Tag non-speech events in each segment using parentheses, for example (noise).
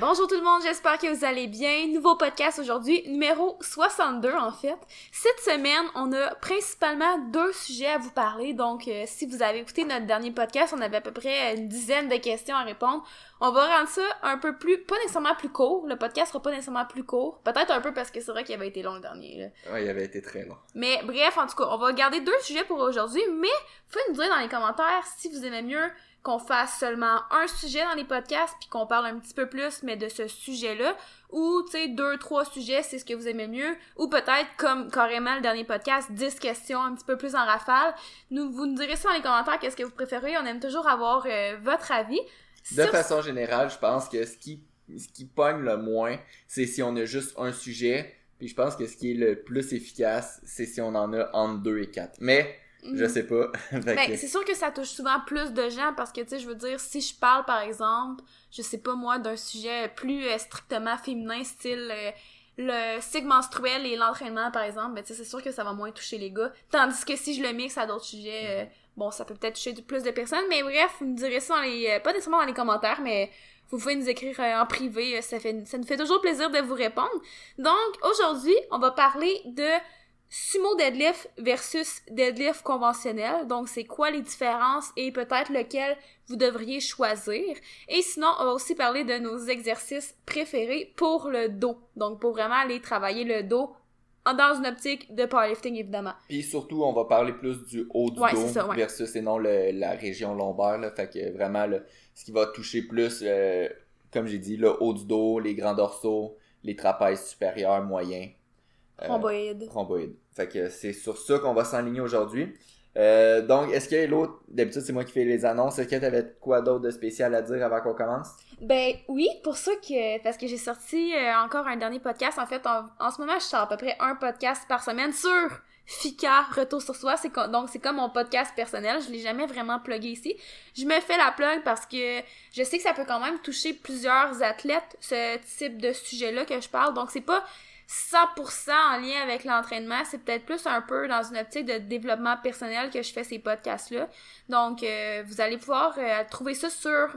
Bonjour tout le monde, j'espère que vous allez bien. Nouveau podcast aujourd'hui, numéro 62 en fait. Cette semaine, on a principalement deux sujets à vous parler. Donc, euh, si vous avez écouté notre dernier podcast, on avait à peu près une dizaine de questions à répondre. On va rendre ça un peu plus, pas nécessairement plus court. Le podcast sera pas nécessairement plus court. Peut-être un peu parce que c'est vrai qu'il avait été long le dernier. Là. Ouais, il avait été très long. Mais bref, en tout cas, on va garder deux sujets pour aujourd'hui. Mais, faut nous dire dans les commentaires si vous aimez mieux qu'on fasse seulement un sujet dans les podcasts puis qu'on parle un petit peu plus mais de ce sujet-là ou tu sais deux trois sujets c'est ce que vous aimez mieux ou peut-être comme carrément le dernier podcast 10 questions un petit peu plus en rafale nous vous nous direz ça dans les commentaires qu'est-ce que vous préférez on aime toujours avoir euh, votre avis De façon générale, je pense que ce qui ce qui pogne le moins, c'est si on a juste un sujet. Puis je pense que ce qui est le plus efficace, c'est si on en a entre deux et quatre. Mais je Mhm. sais pas. (laughs) Ben, c'est sûr que ça touche souvent plus de gens parce que, tu sais, je veux dire, si je parle, par exemple, je sais pas moi, d'un sujet plus euh, strictement féminin, style euh, le cycle menstruel et l'entraînement, par exemple, ben, tu sais, c'est sûr que ça va moins toucher les gars. Tandis que si je le mixe à d'autres sujets, euh, bon, ça peut peut-être toucher plus de personnes, mais bref, vous me direz ça dans les, pas nécessairement dans les commentaires, mais vous pouvez nous écrire en privé, ça fait, ça nous fait toujours plaisir de vous répondre. Donc, aujourd'hui, on va parler de sumo deadlift versus deadlift conventionnel. Donc, c'est quoi les différences et peut-être lequel vous devriez choisir? Et sinon, on va aussi parler de nos exercices préférés pour le dos. Donc, pour vraiment aller travailler le dos dans une optique de powerlifting, évidemment. Puis surtout, on va parler plus du haut du Ouais, dos c'est ça, ouais. versus et non le- la région lombaire. Là. Fait que vraiment, ce qui va toucher plus, euh, comme j'ai dit, le haut du dos, les grands dorsaux, les trapèzes supérieurs, moyens. Euh, Rhomboïde. rhomboïdes. Fait que c'est sur ça qu'on va s'enligner aujourd'hui. Euh, donc, est-ce a l'autre, d'habitude c'est moi qui fais les annonces, est-ce que tu avais quoi d'autre de spécial à dire avant qu'on commence? Ben oui, pour ça que parce que j'ai sorti euh, encore un dernier podcast. En fait, en, en ce moment, je sors à peu près un podcast par semaine sur Fika Retour sur soi. C'est donc c'est comme mon podcast personnel. Je l'ai jamais vraiment plugué ici. Je me fais la plug parce que je sais que ça peut quand même toucher plusieurs athlètes ce type de sujet-là que je parle. Donc c'est pas 100% en lien avec l'entraînement, c'est peut-être plus un peu dans une optique de développement personnel que je fais ces podcasts-là. Donc, euh, vous allez pouvoir euh, trouver ça sur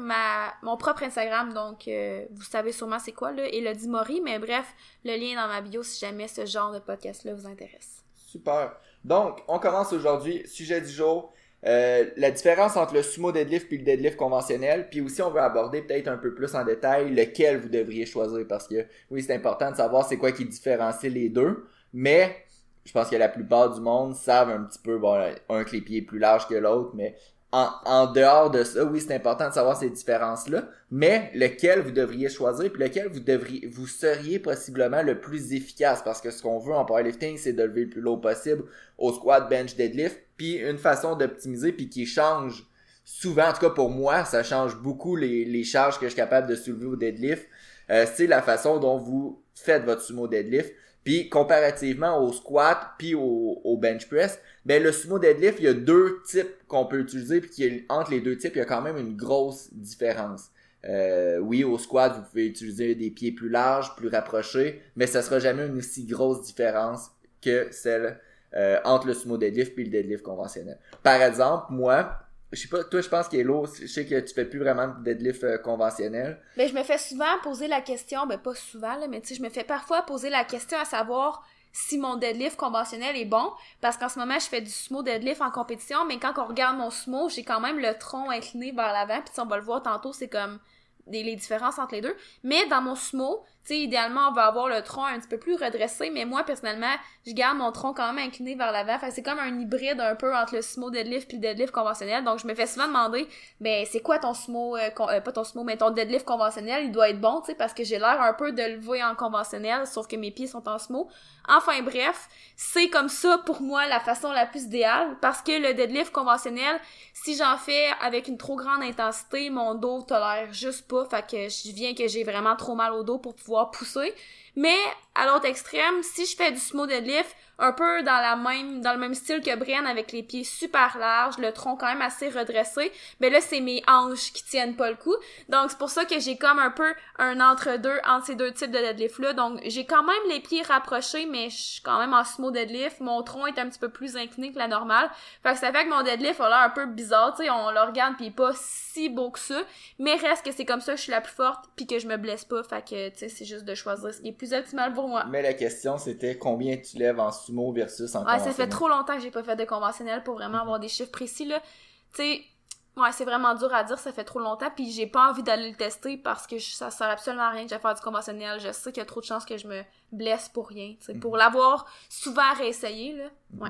mon propre Instagram. Donc, euh, vous savez sûrement c'est quoi, là, Elodie Maury. Mais bref, le lien est dans ma bio si jamais ce genre de podcast-là vous intéresse. Super. Donc, on commence aujourd'hui. Sujet du jour. Euh, la différence entre le sumo deadlift puis le deadlift conventionnel. Puis aussi, on va aborder peut-être un peu plus en détail lequel vous devriez choisir parce que oui, c'est important de savoir c'est quoi qui différencie les deux. Mais je pense que la plupart du monde savent un petit peu, bon, un que les pieds est plus large que l'autre, mais en, en dehors de ça, oui, c'est important de savoir ces différences-là, mais lequel vous devriez choisir, puis lequel vous devriez, vous seriez possiblement le plus efficace, parce que ce qu'on veut en powerlifting, c'est de lever le plus lourd possible au squat, bench, deadlift, puis une façon d'optimiser, puis qui change souvent, en tout cas pour moi, ça change beaucoup les, les charges que je suis capable de soulever au deadlift, euh, c'est la façon dont vous faites votre sumo deadlift, puis comparativement au squat, puis au, au bench press, ben le sumo deadlift, il y a deux types qu'on peut utiliser, puis entre les deux types, il y a quand même une grosse différence. Euh, oui, au squat, vous pouvez utiliser des pieds plus larges, plus rapprochés, mais ça sera jamais une aussi grosse différence que celle euh, entre le sumo deadlift et le deadlift conventionnel. Par exemple, moi, je sais pas, toi, je pense qu'Elo, je sais que tu fais plus vraiment de deadlift euh, conventionnel. Ben, je me fais souvent poser la question, ben pas souvent, là, mais tu sais, je me fais parfois poser la question à savoir si mon deadlift conventionnel est bon, parce qu'en ce moment, je fais du sumo deadlift en compétition, mais quand on regarde mon sumo, j'ai quand même le tronc incliné vers l'avant, puis on va le voir tantôt, c'est comme des, les différences entre les deux. Mais dans mon sumo, tu sais, idéalement, on va avoir le tronc un petit peu plus redressé, mais moi, personnellement, je garde mon tronc quand même incliné vers l'avant. Fait c'est comme un hybride un peu entre le sumo deadlift puis le deadlift conventionnel. Donc, je me fais souvent demander, ben, c'est quoi ton sumo, euh, euh, pas ton sumo, mais ton deadlift conventionnel, il doit être bon, tu sais, parce que j'ai l'air un peu de lever en conventionnel, sauf que mes pieds sont en sumo. Enfin, bref, c'est comme ça, pour moi, la façon la plus idéale, parce que le deadlift conventionnel, si j'en fais avec une trop grande intensité, mon dos tolère juste pas, fait que je viens que j'ai vraiment trop mal au dos pour pouvoir pousser. Mais, à l'autre extrême, si je fais du sumo deadlift, un peu dans la même dans le même style que Brienne avec les pieds super larges, le tronc quand même assez redressé. Mais là c'est mes hanches qui tiennent pas le coup. Donc c'est pour ça que j'ai comme un peu un entre-deux entre ces deux types de deadlift là. Donc j'ai quand même les pieds rapprochés mais je suis quand même en sumo deadlift, mon tronc est un petit peu plus incliné que la normale. Fait que ça fait que mon deadlift a l'air un peu bizarre, tu sais, on le regarde puis pas si beau que ça, mais reste que c'est comme ça que je suis la plus forte puis que je me blesse pas. Fait que tu sais c'est juste de choisir ce qui est plus optimal pour moi. Mais la question c'était combien tu lèves en sumo versus en Ouais, ça fait trop longtemps que j'ai pas fait de conventionnel pour vraiment avoir des chiffres précis là. Tu sais, ouais, c'est vraiment dur à dire, ça fait trop longtemps puis j'ai pas envie d'aller le tester parce que ça sert absolument à rien que je faire du conventionnel. Je sais qu'il y a trop de chances que je me blesse pour rien, tu sais, pour l'avoir souvent réessayé là. Ouais.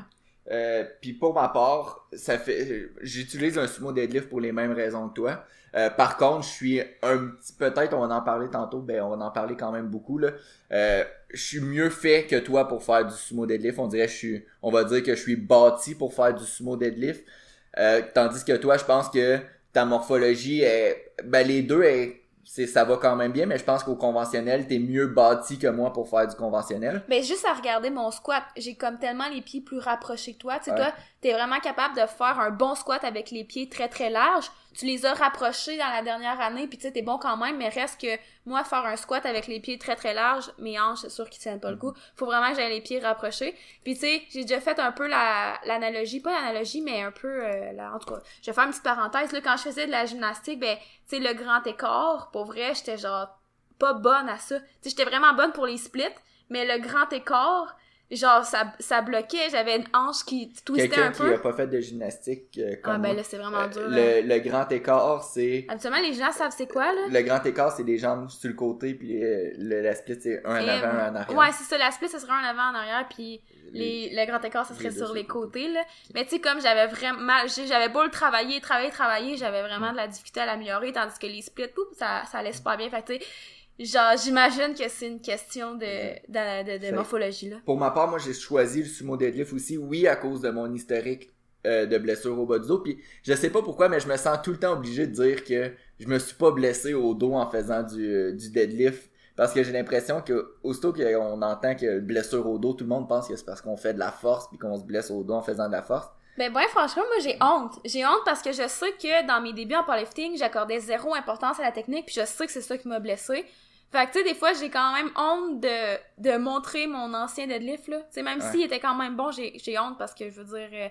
Euh, puis pour ma part, ça fait, j'utilise un sumo deadlift pour les mêmes raisons que toi. Euh, par contre, je suis un petit, peut-être, on va en parler tantôt, ben on va en parler quand même beaucoup là. Euh, je suis mieux fait que toi pour faire du sumo deadlift. On dirait, je suis, on va dire que je suis bâti pour faire du sumo deadlift. Euh, tandis que toi, je pense que ta morphologie est, ben les deux est c'est ça va quand même bien mais je pense qu'au conventionnel t'es mieux bâti que moi pour faire du conventionnel Mais juste à regarder mon squat, j'ai comme tellement les pieds plus rapprochés que toi. Tu sais, Ouais. toi, t'es vraiment capable de faire un bon squat avec les pieds très très larges. Tu les as rapprochés dans la dernière année, puis tu sais, t'es bon quand même, mais reste que moi, faire un squat avec les pieds très très larges, mes hanches, c'est sûr qu'ils tiennent pas le coup. Faut vraiment que j'aie les pieds rapprochés. Puis tu sais, j'ai déjà fait un peu la l'analogie, pas l'analogie, mais un peu, euh, la- en tout cas, je vais faire une petite parenthèse. Là, quand je faisais de la gymnastique, ben, tu sais, le grand écart, pour vrai, j'étais genre pas bonne à ça. Tu sais, j'étais vraiment bonne pour les splits, mais le grand écart, genre, ça, ça bloquait, j'avais une hanche qui twistait quelqu'un un qui peu. a pas fait de gymnastique euh, comme Ah ben là, c'est vraiment Euh, dur. là. le, le grand écart c'est Habituellement, les gens savent c'est quoi, là? le grand écart c'est les jambes sur le côté puis euh, le, la split c'est un en Et, avant un en arrière Ouais, c'est ça, la split, ça serait un avant, en arrière, puis les, le grand écart, ça serait les sur les le côté. côtés, là. Mais tu sais, comme j'avais vraiment, j'avais beau le travailler, travailler, travailler, j'avais vraiment de la difficulté à l'améliorer, tandis que les splits, pouf, ça, ça allait super bien. Fait tu sais, genre, j'imagine que c'est une question de, de, de, morphologie, là. Pour ma part, moi, j'ai choisi le sumo deadlift aussi, oui, à cause de mon historique euh, de blessure au bas du dos. Puis je sais pas pourquoi, mais je me sens tout le temps obligé de dire que je me suis pas blessé au dos en faisant du, euh, du deadlift. Parce que j'ai l'impression que aussitôt qu'on entend que blessure au dos, tout le monde pense que c'est parce qu'on fait de la force puis qu'on se blesse au dos en faisant de la force. Ben, ouais, franchement, moi, j'ai honte. J'ai honte parce que je sais que dans mes débuts en powerlifting, j'accordais zéro importance à la technique, puis je sais que c'est ça qui m'a blessé. Fait que, tu sais, des fois, j'ai quand même honte de, de montrer mon ancien deadlift, là. Tu sais, même Ouais. s'il était quand même bon, j'ai honte parce que, je veux dire, euh,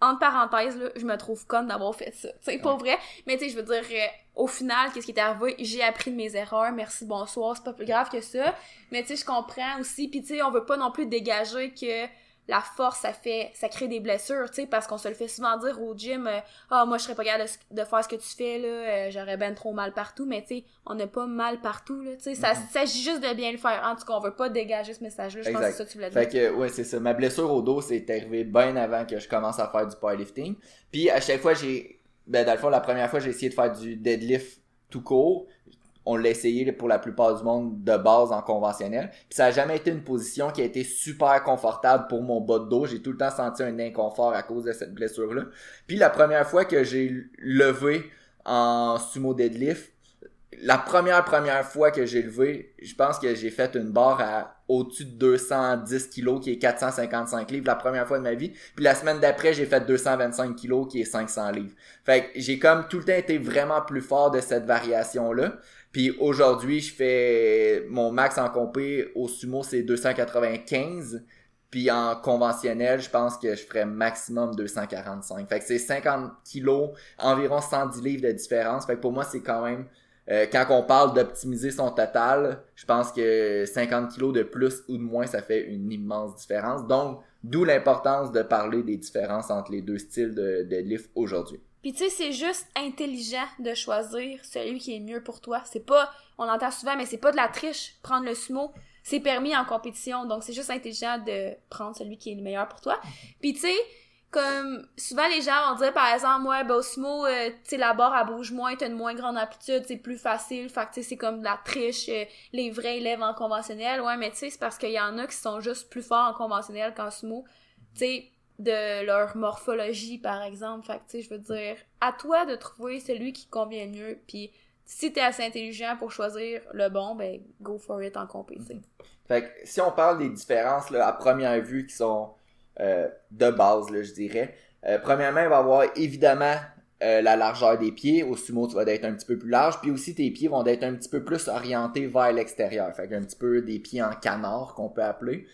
entre parenthèses, là, je me trouve conne d'avoir fait ça. Tu sais, pour vrai. Mais, tu sais, je veux dire, euh, au final, qu'est-ce qui est arrivé? J'ai appris de mes erreurs. Merci, bonsoir. C'est pas plus grave que ça. Mais, tu sais, je comprends aussi. Puis, tu sais, on veut pas non plus dégager que la force, ça fait, ça crée des blessures, tu sais, parce qu'on se le fait souvent dire au gym, euh, ah, moi, je serais pas capable de, faire ce que tu fais, là, euh, j'aurais ben trop mal partout, mais tu sais, on n'a pas mal partout, là, tu sais, ça Mhm. s'agit juste de bien le faire. En tout cas, on veut pas dégager ce message-là, je pense que c'est ça que tu voulais Fait dire. que, ouais, c'est ça. Ma blessure au dos, c'est arrivé bien avant que je commence à faire du powerlifting. Puis, à chaque fois, j'ai, ben, dans le fond, la première fois, j'ai essayé de faire du deadlift tout court. On l'a essayé pour la plupart du monde de base en conventionnel. Puis ça a jamais été une position qui a été super confortable pour mon bas de dos. J'ai tout le temps senti un inconfort à cause de cette blessure-là. Puis la première fois que j'ai levé en sumo deadlift, la première première fois que j'ai levé, je pense que j'ai fait une barre à au-dessus de 210 kilos qui est 455 livres la première fois de ma vie. Puis la semaine d'après, j'ai fait 225 kilos qui est 500 livres. Fait que j'ai comme tout le temps été vraiment plus fort de cette variation-là. Puis aujourd'hui, je fais mon max en compé au sumo, c'est 295. Puis en conventionnel, je pense que je ferais maximum 245. Fait que c'est 50 kilos, environ 110 livres de différence. Fait que pour moi, c'est quand même euh, quand on parle d'optimiser son total, je pense que 50 kilos de plus ou de moins, ça fait une immense différence. Donc, d'où l'importance de parler des différences entre les deux styles de, de lift aujourd'hui. Puis tu sais, c'est juste intelligent de choisir celui qui est mieux pour toi. C'est pas, on l'entend souvent, mais c'est pas de la triche. Prendre le sumo, c'est permis en compétition, donc c'est juste intelligent de prendre celui qui est le meilleur pour toi. Puis tu sais, comme souvent les gens vont dire par exemple, ouais, ben au sumo, euh, tu sais, la barre elle bouge moins, t'as une moins grande amplitude, c'est plus facile, fait que tu sais, c'est comme de la triche, euh, les vrais élèves en conventionnel. Ouais, mais tu sais, c'est parce qu'il y en a qui sont juste plus forts en conventionnel qu'en sumo. Tu sais, de leur morphologie, par exemple. Fait que, tu sais, je veux dire, à toi de trouver celui qui convient mieux, puis si t'es assez intelligent pour choisir le bon, ben go for it en compétition. Fait que si on parle des différences là, à première vue qui sont euh, de base, là, je dirais. Euh, premièrement, il va y avoir évidemment euh, la largeur des pieds. Au sumo, tu vas être un petit peu plus large. Puis aussi, tes pieds vont être un petit peu plus orientés vers l'extérieur. Fait qu'un petit peu des pieds en canard qu'on peut appeler.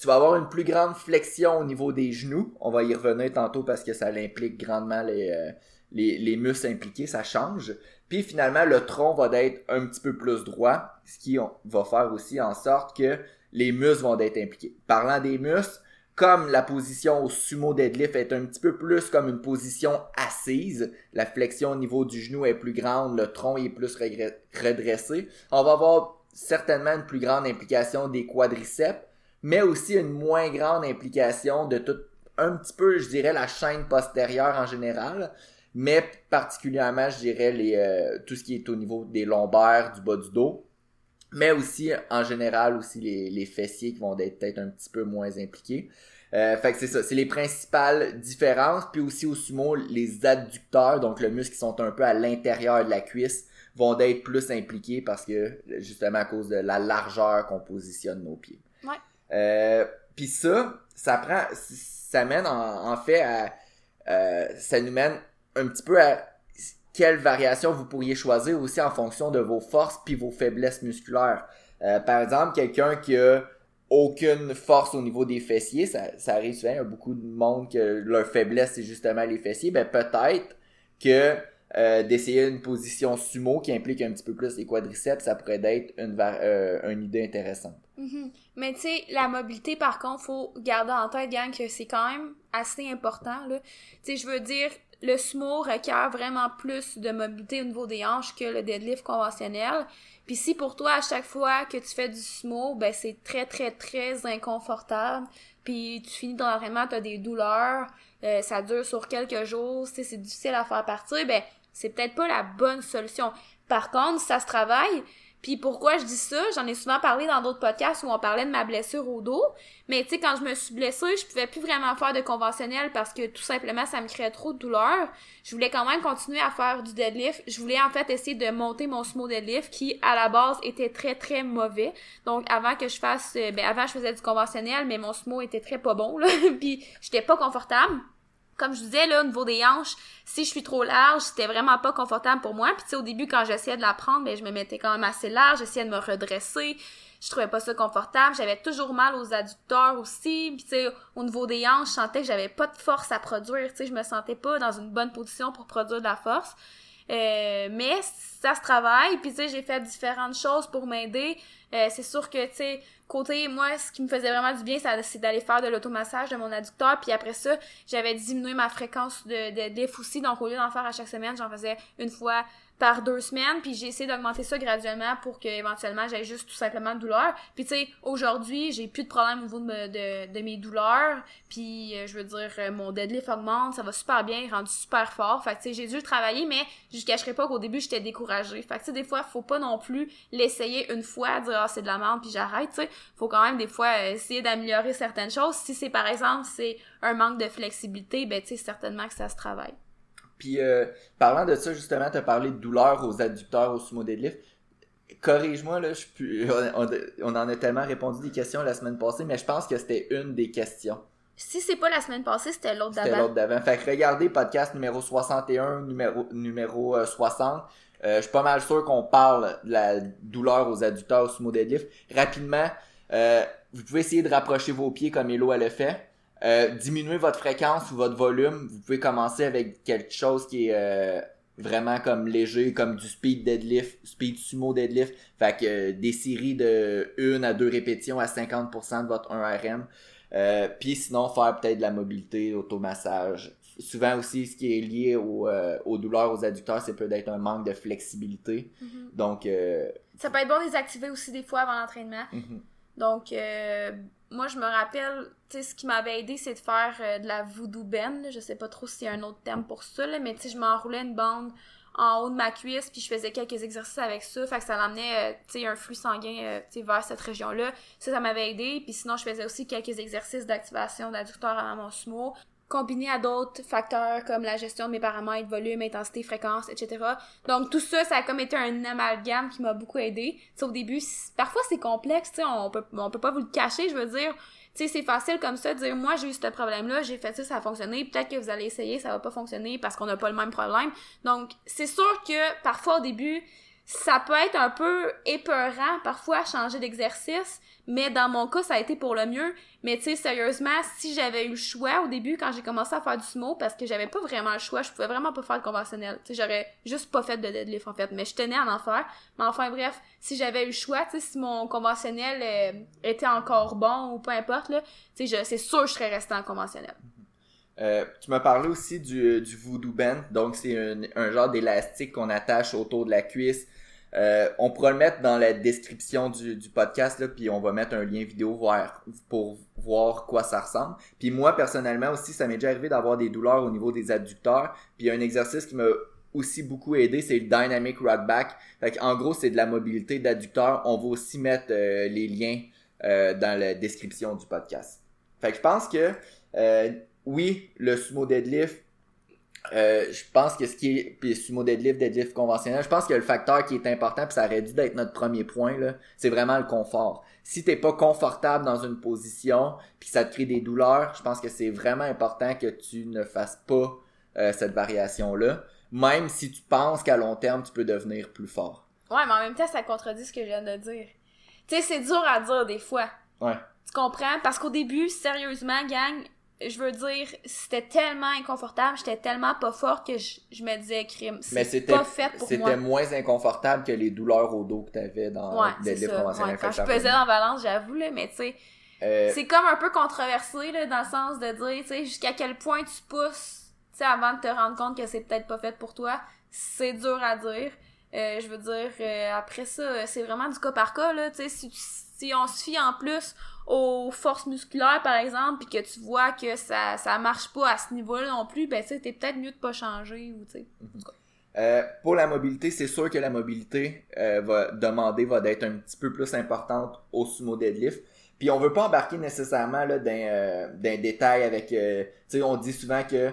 Tu vas avoir une plus grande flexion au niveau des genoux. On va y revenir tantôt parce que ça implique grandement les, les, les muscles impliqués. Ça change. Puis finalement, le tronc va être un petit peu plus droit, ce qui va faire aussi en sorte que les muscles vont être impliqués. Parlant des muscles, comme la position au sumo deadlift est un petit peu plus comme une position assise, la flexion au niveau du genou est plus grande, le tronc est plus redressé, on va avoir certainement une plus grande implication des quadriceps, mais aussi une moins grande implication de tout, un petit peu, je dirais, la chaîne postérieure en général, mais particulièrement, je dirais, les, euh, tout ce qui est au niveau des lombaires, du bas du dos, mais aussi, en général, aussi les, les fessiers qui vont être peut-être un petit peu moins impliqués. Euh, fait que c'est ça, c'est les principales différences. Puis aussi au sumo, les adducteurs, donc le muscle qui sont un peu à l'intérieur de la cuisse, vont être plus impliqués parce que justement à cause de la largeur qu'on positionne nos pieds. Euh, puis ça, ça prend, ça mène en, fait à, euh, ça nous mène un petit peu à quelle variation vous pourriez choisir aussi en fonction de vos forces puis vos faiblesses musculaires. Euh, par exemple, quelqu'un qui a aucune force au niveau des fessiers, ça, ça arrive souvent, il beaucoup de monde que leur faiblesse c'est justement les fessiers, ben peut-être que euh, d'essayer une position sumo qui implique un petit peu plus les quadriceps, ça pourrait être une, euh, une idée intéressante. Mm-hmm. Mais tu sais, la mobilité, par contre, faut garder en tête, gang, que c'est quand même assez important. Tu sais, je veux dire, le sumo requiert vraiment plus de mobilité au niveau des hanches que le deadlift conventionnel. Puis si pour toi, à chaque fois que tu fais du sumo, ben c'est très, très, très inconfortable, puis tu finis dans l'entraînement, tu as des douleurs, euh, ça dure sur quelques jours, c'est difficile à faire partir, ben c'est peut-être pas la bonne solution. Par contre, ça se travaille, puis pourquoi je dis ça? J'en ai souvent parlé dans d'autres podcasts où on parlait de ma blessure au dos. Mais tu sais, quand je me suis blessée, je pouvais plus vraiment faire de conventionnel parce que tout simplement, ça me créait trop de douleur. Je voulais quand même continuer à faire du deadlift. Je voulais en fait essayer de monter mon sumo deadlift qui, à la base, était très très mauvais. Donc avant que je fasse, euh, ben avant je faisais du conventionnel, mais mon sumo était très pas bon, là. (laughs) Puis j'étais pas confortable comme je disais, là, au niveau des hanches, si je suis trop large, c'était vraiment pas confortable pour moi. Puis, tu sais, au début, quand j'essayais de la prendre, ben, je me mettais quand même assez large, j'essayais de me redresser. Je trouvais pas ça confortable. J'avais toujours mal aux adducteurs aussi. Puis, tu sais, au niveau des hanches, je sentais que j'avais pas de force à produire. Tu sais, je me sentais pas dans une bonne position pour produire de la force. Euh, mais ça se travaille. Puis, tu sais, j'ai fait différentes choses pour m'aider. Euh, c'est sûr que, tu sais, côté, moi, ce qui me faisait vraiment du bien, c'est d'aller faire de l'automassage de mon adducteur. Puis après ça, j'avais diminué ma fréquence de, de. Donc, au lieu d'en faire à chaque semaine, j'en faisais une fois par deux semaines, puis j'ai essayé d'augmenter ça graduellement pour que éventuellement j'aie juste tout simplement de douleur. Puis tu sais, aujourd'hui, j'ai plus de problème au niveau de, de, mes douleurs, puis euh, je veux dire, euh, mon deadlift augmente, ça va super bien, rendu super fort. Fait que tu sais, j'ai dû travailler, mais je cacherai pas qu'au début, j'étais découragée. Fait que tu sais, des fois, faut pas non plus l'essayer une fois, dire « Ah, c'est de la merde, puis j'arrête », tu sais. Faut quand même des fois essayer d'améliorer certaines choses. Si c'est, par exemple, c'est un manque de flexibilité, ben tu sais, certainement que ça se travaille. Puis, euh, parlant de ça, justement, tu as parlé de douleur aux adducteurs au sumo deadlift. Corrige-moi, là, je (laughs) on, en a tellement répondu des questions la semaine passée, mais je pense que c'était une des questions. Si c'est pas la semaine passée, c'était l'autre d'avant. C'était l'autre d'avant. Fait que regardez podcast numéro 61, numéro, numéro 60. Euh, euh, je suis pas mal sûr qu'on parle de la douleur aux adducteurs au sumo deadlift. Rapidement, vous pouvez essayer de rapprocher vos pieds comme Elo le fait. Euh, diminuer votre fréquence ou votre volume, vous pouvez commencer avec quelque chose qui est euh, vraiment comme léger, comme du speed deadlift, speed sumo deadlift. Fait que euh, des séries de 1 à 2 répétitions à 50% de votre 1RM. Euh, Puis sinon, faire peut-être de la mobilité, automassage. Souvent aussi, ce qui est lié aux douleurs aux adducteurs, c'est peut-être un manque de flexibilité. Mm-hmm. Donc... Ça peut être bon de les activer aussi des fois avant l'entraînement. Mm-hmm. Donc, moi, je me rappelle, tu sais, ce qui m'avait aidé, c'est de faire euh, de la voodoo bend. Je sais pas trop s'il y a un autre terme pour ça, mais tu sais, je m'enroulais une bande en haut de ma cuisse, puis je faisais quelques exercices avec ça. Fait que ça l'amenait, euh, tu sais, un flux sanguin, euh, tu sais, vers cette région-là. Ça, ça m'avait aidé. Puis sinon, je faisais aussi quelques exercices d'activation d'adducteur à mon sumo combiné à d'autres facteurs comme la gestion de mes paramètres, volume, intensité, fréquence, etc. Donc tout ça, ça a comme été un amalgame qui m'a beaucoup aidé. T'sais, au début, parfois c'est complexe, t'sais, on peut, on peut pas vous le cacher, je veux dire. Tu c'est facile comme ça de dire, moi, j'ai eu ce problème-là, j'ai fait ça, ça a fonctionné, peut-être que vous allez essayer, ça va pas fonctionner parce qu'on n'a pas le même problème. Donc, c'est sûr que parfois au début, ça peut être un peu épeurant parfois changer d'exercice, mais dans mon cas, ça a été pour le mieux. Mais tu sais, sérieusement, si j'avais eu le choix au début, quand j'ai commencé à faire du sumo, parce que j'avais pas vraiment le choix, je pouvais vraiment pas faire de conventionnel. Tu sais, j'aurais juste pas fait de deadlift, en fait. Mais je tenais à en faire. Mais enfin, bref, si j'avais eu le choix, tu sais, si mon conventionnel euh, était encore bon ou peu importe, là, tu sais, c'est sûr que je serais resté en conventionnel. Euh, tu m'as parlé aussi du, du voodoo band, donc c'est un genre d'élastique qu'on attache autour de la cuisse euh, on pourra le mettre dans la description du, podcast, là, puis on va mettre un lien vidéo pour voir quoi ça ressemble. Puis moi, personnellement aussi, ça m'est déjà arrivé d'avoir des douleurs au niveau des adducteurs. Puis un exercice qui m'a aussi beaucoup aidé, c'est le Dynamic Rock Back. Fait en gros, c'est de la mobilité d'adducteurs. On va aussi mettre euh, les liens euh, dans la description du podcast. Fait que je pense que oui, le sumo deadlift, euh, je pense que ce qui est puis sumo deadlift, deadlift conventionnel, je pense que le facteur qui est important puis ça aurait dû être notre premier point là, c'est vraiment le confort. Si t'es pas confortable dans une position puis ça te crée des douleurs, je pense que c'est vraiment important que tu ne fasses pas euh, cette variation là, même si tu penses qu'à long terme tu peux devenir plus fort. Ouais, mais en même temps ça contredit ce que je viens de dire. Tu sais, c'est dur à dire des fois. Ouais. Tu comprends? Parce qu'au début, sérieusement, gang, je veux dire, c'était tellement inconfortable, j'étais tellement pas fort que je, me disais crime. C'est pas fait pour moi. C'était moins inconfortable que les douleurs au dos que t'avais dans ouais, les livres conventionnels. Ouais, quand je pesais dans balance, j'avoue, là, mais tu sais, euh, c'est comme un peu controversé, là, dans le sens de dire, tu sais, jusqu'à quel point tu pousses, tu sais, avant de te rendre compte que c'est peut-être pas fait pour toi. C'est dur à dire. Euh, je veux dire, euh, après ça, c'est vraiment du cas par cas, là, tu sais, si, si on se fie en plus aux forces musculaires, par exemple, puis que tu vois que ça, ça marche pas à ce niveau-là non plus, ben, tu t'es peut-être mieux de pas changer, ou, tu sais. Mhm. Euh, pour la mobilité, c'est sûr que la mobilité euh, va demander va d'être un petit peu plus importante au sumo deadlift. Puis on veut pas embarquer nécessairement là d'un euh, détail avec sais on dit souvent que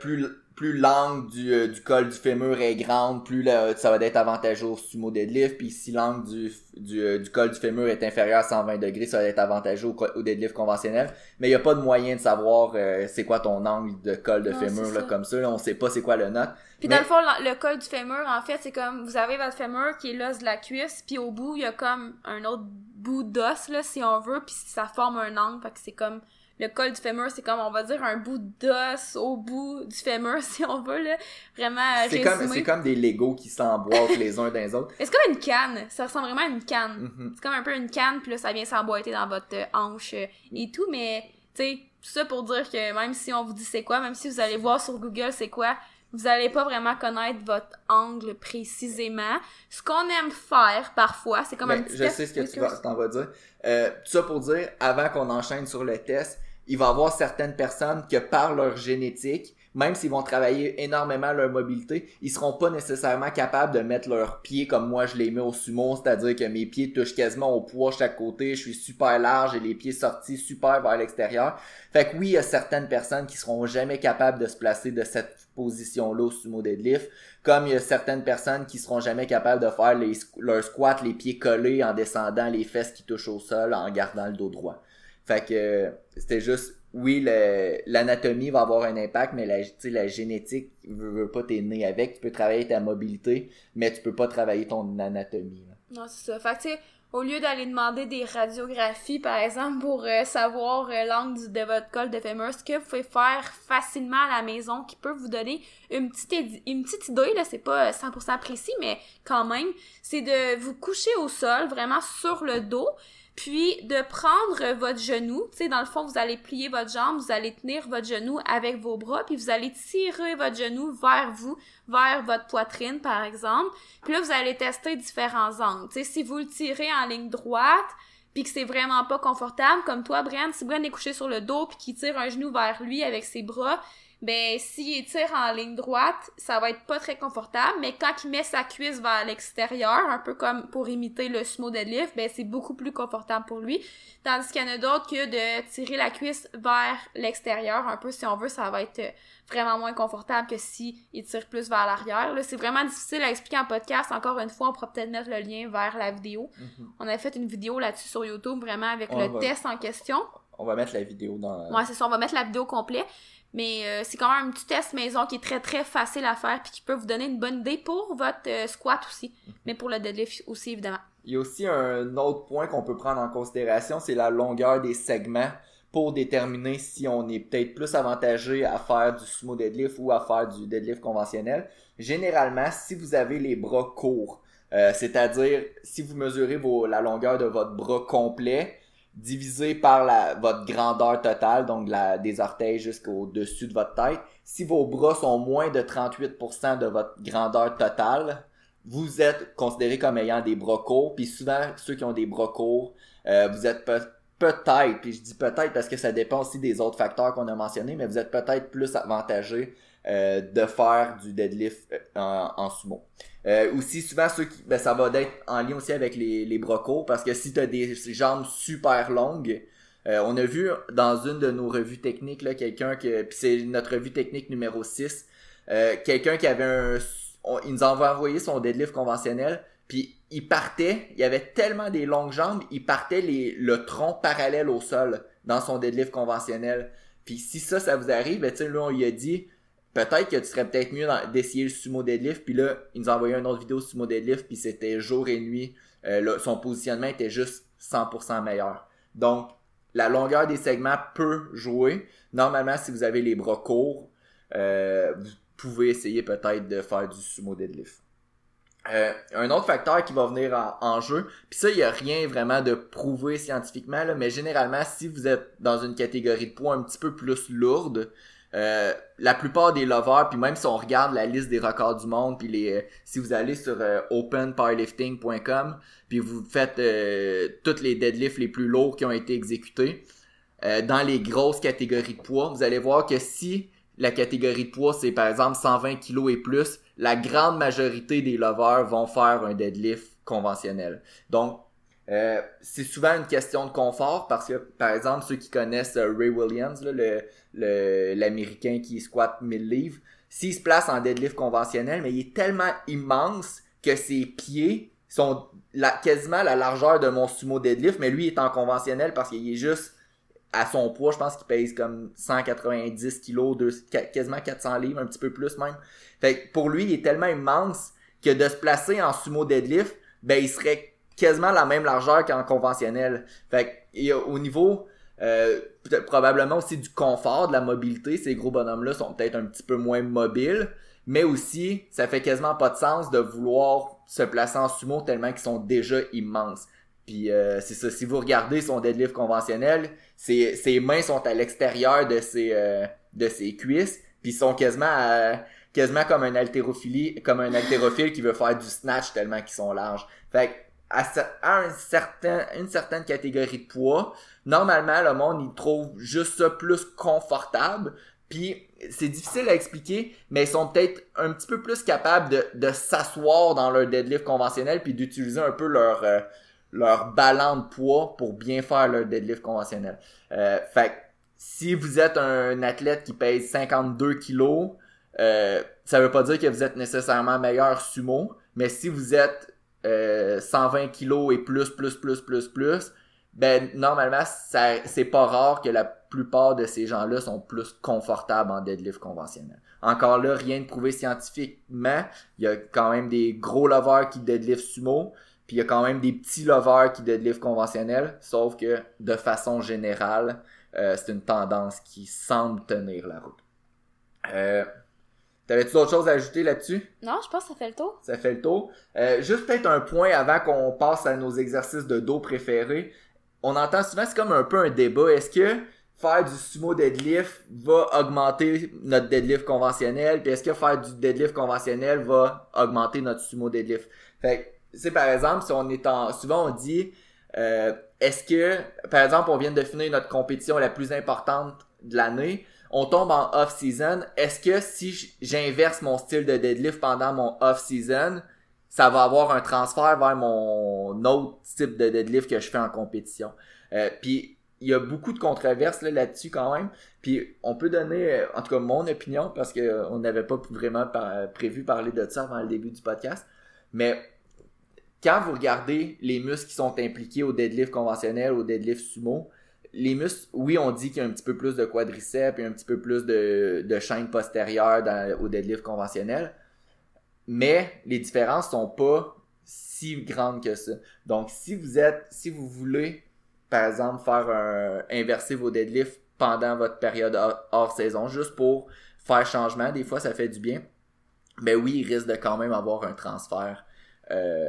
plus plus l'angle du, euh, du col du fémur est grande, plus ça va être avantageux au sumo deadlift. Puis si l'angle du, du, euh, du, col du fémur est inférieur à 120 degrés, ça va être avantageux au, deadlift conventionnel. Mais il n'y a pas de moyen de savoir euh, c'est quoi ton angle de col de fémur là, comme ça. Là, on sait pas c'est quoi le note. Puis dans le fond, le col du fémur, en fait, c'est comme vous avez votre fémur qui est l'os de la cuisse, puis au bout, il y a comme un autre bout d'os, là, si on veut, puis ça forme un angle, fait que c'est comme le col du fémur, c'est comme, on va dire, un bout d'os au bout du fémur, (laughs) si on veut, là. Vraiment, euh, c'est comme, c'est comme des Legos qui s'emboîtent les uns dans les autres. C'est comme une canne. Ça ressemble vraiment à une canne. Mm-hmm. C'est comme un peu une canne, puis là, ça vient s'emboîter dans votre euh, hanche euh, et tout, mais, tu sais, tout ça pour dire que même si on vous dit c'est quoi, même si vous allez voir sur Google c'est quoi, vous allez pas vraiment connaître votre angle précisément. Ce qu'on aime faire parfois, c'est comme ben, un petit Je sais ce que tu vas, t'en vas dire. Euh, tout ça pour dire, avant qu'on enchaîne sur le test, il va y avoir certaines personnes que par leur génétique, même s'ils vont travailler énormément leur mobilité, ils seront pas nécessairement capables de mettre leurs pieds comme moi je les mets au sumo, c'est-à-dire que mes pieds touchent quasiment au poids chaque côté, je suis super large et les pieds sortis super vers l'extérieur. Fait que oui, il y a certaines personnes qui seront jamais capables de se placer de cette position-là au sumo deadlift, comme il y a certaines personnes qui seront jamais capables de faire les, leur squat les pieds collés en descendant les fesses qui touchent au sol en gardant le dos droit. Fait que c'était juste, oui, l'anatomie va avoir un impact, mais la, la génétique veut, veut pas t'es né avec. Tu peux travailler ta mobilité, mais tu peux pas travailler ton anatomie. Non, c'est ça. Fait que tu au lieu d'aller demander des radiographies, par exemple, pour euh, savoir euh, l'angle de votre col de fémur, ce que vous pouvez faire facilement à la maison, qui peut vous donner une petite, une petite idée, là, c'est pas 100% précis, mais quand même, c'est de vous coucher au sol, vraiment sur le dos, puis de prendre votre genou, tu sais, dans le fond, vous allez plier votre jambe, vous allez tenir votre genou avec vos bras, puis vous allez tirer votre genou vers vous, vers votre poitrine, par exemple. Puis là, vous allez tester différents angles. Tu sais, si vous le tirez en ligne droite, puis que c'est vraiment pas confortable, comme toi, Brian, si Brian est couché sur le dos, puis qu'il tire un genou vers lui avec ses bras, ben s'il tire en ligne droite, ça va être pas très confortable, mais quand il met sa cuisse vers l'extérieur, un peu comme pour imiter le sumo deadlift, ben c'est beaucoup plus confortable pour lui. Tandis qu'il y en a d'autres que de tirer la cuisse vers l'extérieur, un peu si on veut, ça va être vraiment moins confortable que si il tire plus vers l'arrière. Là, c'est vraiment difficile à expliquer en podcast. Encore une fois, on pourra peut-être mettre le lien vers la vidéo. Mhm. On a fait une vidéo là-dessus sur YouTube, vraiment avec On le va- test en question. On va mettre la vidéo dans. Ouais, c'est ça, on va mettre la vidéo complète. Mais euh, c'est quand même un petit test maison qui est très très facile à faire puis qui peut vous donner une bonne idée pour votre euh, squat aussi, mais pour le deadlift aussi évidemment. Il y a aussi un autre point qu'on peut prendre en considération, c'est la longueur des segments pour déterminer si on est peut-être plus avantagé à faire du sumo deadlift ou à faire du deadlift conventionnel. Généralement, si vous avez les bras courts, euh, c'est-à-dire si vous mesurez vos- la longueur de votre bras complet, divisé par la, votre grandeur totale, donc la, des orteils jusqu'au-dessus de votre tête, si vos bras sont moins de 38% de votre grandeur totale, vous êtes considéré comme ayant des bras courts, puis souvent, ceux qui ont des bras courts, euh, vous êtes peut- peut-être, puis je dis peut-être parce que ça dépend aussi des autres facteurs qu'on a mentionnés, mais vous êtes peut-être plus avantagé euh, de faire du deadlift euh, en, en sumo. Euh, aussi, souvent, ceux qui, ben, ça va être en lien aussi avec les, les bras courts, parce que si tu as des jambes super longues, euh, on a vu dans une de nos revues techniques, là, quelqu'un que, puis c'est notre revue technique numéro 6, euh, quelqu'un qui avait un, il nous a envoyé son deadlift conventionnel, puis il partait, il avait tellement des longues jambes, il partait les, le tronc parallèle au sol dans son deadlift conventionnel. Puis si ça, ça vous arrive, ben, tu sais, là, on lui a dit, peut-être que tu serais peut-être mieux d'essayer le sumo deadlift, puis là, il nous a envoyé une autre vidéo sumo deadlift, puis c'était jour et nuit, Euh, son positionnement était juste 100% meilleur. Donc, la longueur des segments peut jouer. Normalement, si vous avez les bras courts, euh, vous pouvez essayer peut-être de faire du sumo deadlift. Euh, un autre facteur qui va venir en, jeu, puis ça, il n'y a rien vraiment de prouvé scientifiquement, mais généralement, si vous êtes dans une catégorie de poids un petit peu plus lourde, euh, la plupart des lovers, puis même si on regarde la liste des records du monde, puis les, euh, si vous allez sur euh, openpowerlifting.com, puis vous faites euh, toutes les deadlifts les plus lourds qui ont été exécutés, dans les grosses catégories de poids, vous allez voir que si la catégorie de poids c'est par exemple 120 kg et plus, la grande majorité des lovers vont faire un deadlift conventionnel. Donc euh, c'est souvent une question de confort parce que par exemple ceux qui connaissent euh, Ray Williams, là, le l'américain qui squatte 1000 livres, s'il se place en deadlift conventionnel, mais il est tellement immense que ses pieds sont quasiment la largeur de mon sumo deadlift, mais lui est en conventionnel parce qu'il est juste à son poids, je pense qu'il pèse comme 190 kilos, quasiment 400 livres, un petit peu plus même. Fait que pour lui, il est tellement immense que de se placer en sumo deadlift, ben il serait quasiment la même largeur qu'en conventionnel. Fait a- au niveau euh, probablement aussi du confort, de la mobilité, ces gros bonhommes-là sont peut-être un petit peu moins mobiles, mais aussi ça fait quasiment pas de sens de vouloir se placer en sumo tellement qu'ils sont déjà immenses. Puis euh, c'est ça, si vous regardez son deadlift conventionnel, ses, ses mains sont à l'extérieur de ses euh, de ses cuisses, puis ils sont quasiment à- quasiment comme un comme un haltérophile qui veut faire du snatch tellement qu'ils sont larges. Fait que à, à un certain, une certaine catégorie de poids, normalement le monde il trouve juste ça plus confortable. Puis c'est difficile à expliquer, mais ils sont peut-être un petit peu plus capables de, de s'asseoir dans leur deadlift conventionnel puis d'utiliser un peu leur euh, leur ballon de poids pour bien faire leur deadlift conventionnel. Euh, fait si vous êtes un athlète qui pèse 52 kilos, euh, ça veut pas dire que vous êtes nécessairement meilleur sumo, mais si vous êtes euh, 120 kilos et plus, plus, plus, plus, plus, ben normalement, c'est pas rare que la plupart de ces gens-là sont plus confortables en deadlift conventionnel. Encore là, rien de prouvé scientifiquement. Il y a quand même des gros lovers qui deadlift sumo, puis il y a quand même des petits lovers qui deadlift conventionnel, sauf que de façon générale, euh, c'est une tendance qui semble tenir la route. Euh, T'avais-tu d'autres choses à ajouter là-dessus? Non, je pense que ça fait le tour. Ça fait le tour. Euh, juste peut-être un point avant qu'on passe à nos exercices de dos préférés. On entend souvent, c'est comme un peu un débat. Est-ce que faire du sumo deadlift va augmenter notre deadlift conventionnel? Puis est-ce que faire du deadlift conventionnel va augmenter notre sumo deadlift? Fait que, c'est par exemple, si on est en, souvent on dit, euh, est-ce que, par exemple, on vient de finir notre compétition la plus importante de l'année, on tombe en off-season, est-ce que si j'inverse mon style de deadlift pendant mon off-season, ça va avoir un transfert vers mon autre type de deadlift que je fais en compétition? Euh, puis il y a beaucoup de controverses là-dessus quand même. Puis on peut donner, euh, en tout cas mon opinion, parce qu'on euh, n'avait pas vraiment prévu parler de ça avant le début du podcast. Mais quand vous regardez les muscles qui sont impliqués au deadlift conventionnel, au deadlift sumo, les muscles, oui, on dit qu'il y a un petit peu plus de quadriceps et un petit peu plus de, de chaîne postérieure dans, au deadlift conventionnel, mais les différences sont pas si grandes que ça. Donc, si vous êtes, si vous voulez, par exemple, faire inverser vos deadlifts pendant votre période hors, saison, juste pour faire changement, des fois, ça fait du bien. Mais oui, il risque de quand même avoir un transfert euh,